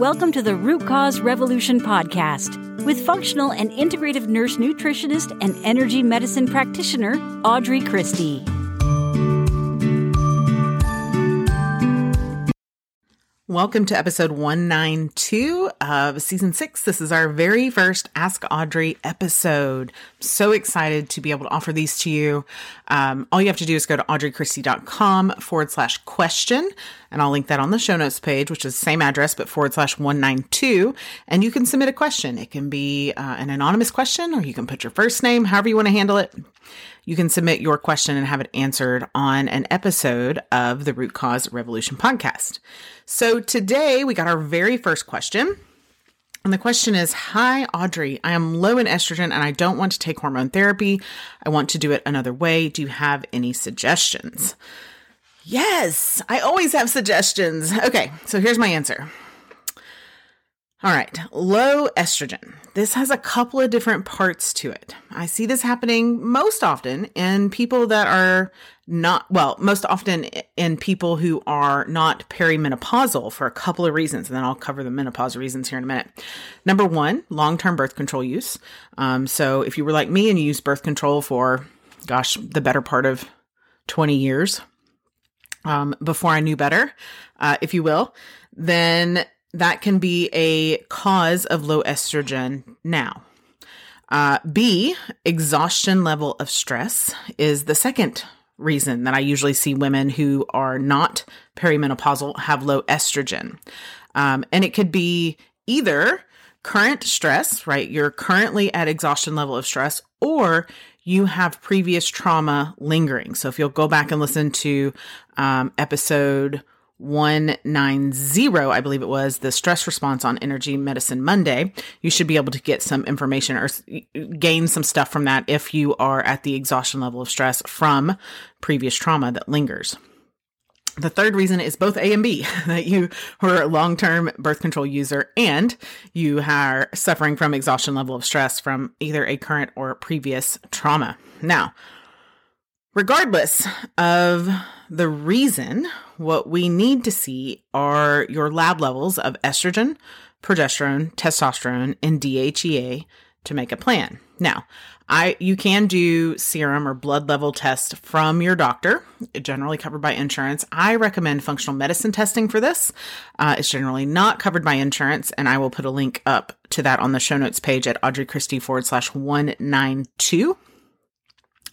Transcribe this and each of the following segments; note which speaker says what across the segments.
Speaker 1: Welcome to the Root Cause Revolution podcast with functional and integrative nurse nutritionist and energy medicine practitioner Audrey Christie.
Speaker 2: Welcome to episode 192 of season six. This is our very first Ask Audrey episode. I'm so excited to be able to offer these to you. Um, all you have to do is go to audreychristie.com forward slash question, and I'll link that on the show notes page, which is the same address, but forward slash 192. And you can submit a question. It can be uh, an anonymous question, or you can put your first name, however you want to handle it you can submit your question and have it answered on an episode of the Root Cause Revolution podcast. So today we got our very first question. And the question is Hi, Audrey. I am low in estrogen and I don't want to take hormone therapy. I want to do it another way. Do you have any suggestions? Yes, I always have suggestions. Okay, so here's my answer. All right, low estrogen. This has a couple of different parts to it. I see this happening most often in people that are not, well, most often in people who are not perimenopausal for a couple of reasons. And then I'll cover the menopause reasons here in a minute. Number one, long term birth control use. Um, so if you were like me and you used birth control for, gosh, the better part of 20 years um, before I knew better, uh, if you will, then that can be a cause of low estrogen now. Uh, B, exhaustion level of stress is the second reason that I usually see women who are not perimenopausal have low estrogen. Um, and it could be either current stress, right? You're currently at exhaustion level of stress, or you have previous trauma lingering. So if you'll go back and listen to um, episode 190, I believe it was, the stress response on Energy Medicine Monday, you should be able to get some information or gain some stuff from that if you are at the exhaustion level of stress from previous trauma that lingers. The third reason is both A and B that you were a long term birth control user and you are suffering from exhaustion level of stress from either a current or previous trauma. Now, regardless of the reason what we need to see are your lab levels of estrogen, progesterone, testosterone, and DHEA to make a plan. Now, I you can do serum or blood level tests from your doctor, generally covered by insurance. I recommend functional medicine testing for this. Uh, it's generally not covered by insurance, and I will put a link up to that on the show notes page at Audrey Christie forward slash 192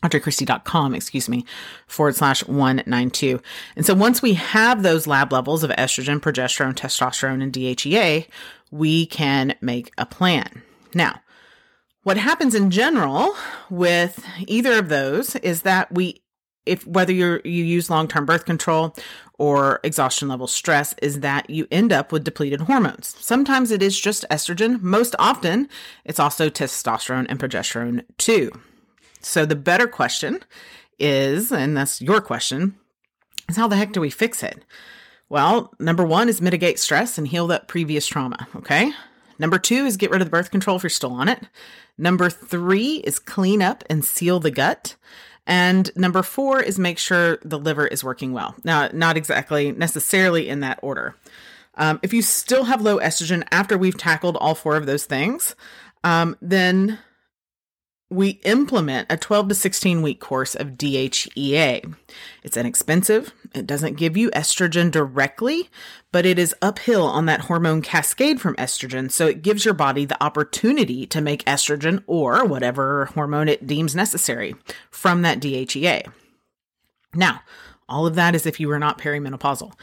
Speaker 2: audreychristie.com, excuse me, forward slash 192. And so once we have those lab levels of estrogen, progesterone, testosterone, and DHEA, we can make a plan. Now, what happens in general with either of those is that we if whether you you use long-term birth control or exhaustion level stress is that you end up with depleted hormones. Sometimes it is just estrogen, most often it's also testosterone and progesterone too. So the better question is, and that's your question, is how the heck do we fix it? Well, number one is mitigate stress and heal that previous trauma. Okay. Number two is get rid of the birth control if you're still on it. Number three is clean up and seal the gut. And number four is make sure the liver is working well. Now, not exactly necessarily in that order. Um, if you still have low estrogen after we've tackled all four of those things, um, then we implement a 12 to 16 week course of DHEA. It's inexpensive. It doesn't give you estrogen directly, but it is uphill on that hormone cascade from estrogen. So it gives your body the opportunity to make estrogen or whatever hormone it deems necessary from that DHEA. Now, all of that is if you are not perimenopausal.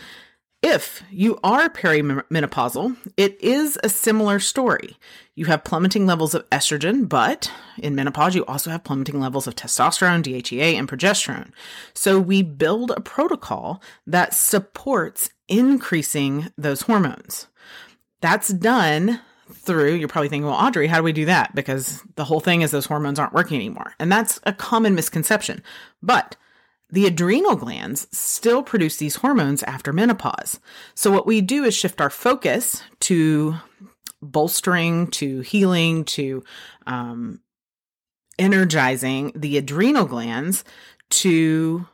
Speaker 2: If you are perimenopausal, it is a similar story. You have plummeting levels of estrogen, but in menopause, you also have plummeting levels of testosterone, DHEA, and progesterone. So we build a protocol that supports increasing those hormones. That's done through, you're probably thinking, well, Audrey, how do we do that? Because the whole thing is those hormones aren't working anymore. And that's a common misconception. But the adrenal glands still produce these hormones after menopause. So, what we do is shift our focus to bolstering, to healing, to um, energizing the adrenal glands to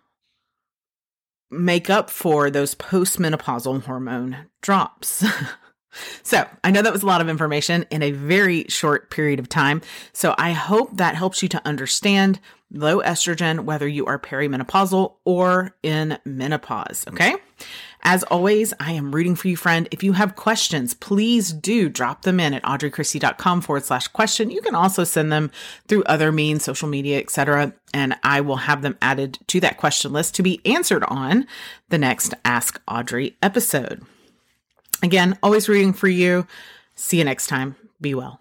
Speaker 2: make up for those postmenopausal hormone drops. So I know that was a lot of information in a very short period of time. So I hope that helps you to understand low estrogen, whether you are perimenopausal or in menopause. Okay. As always, I am rooting for you, friend. If you have questions, please do drop them in at audreychristie.com forward slash question. You can also send them through other means, social media, etc. And I will have them added to that question list to be answered on the next Ask Audrey episode. Again, always rooting for you. See you next time. Be well.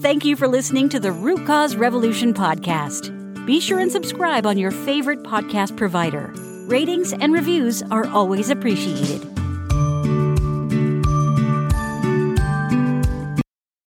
Speaker 1: Thank you for listening to the Root Cause Revolution podcast. Be sure and subscribe on your favorite podcast provider. Ratings and reviews are always appreciated.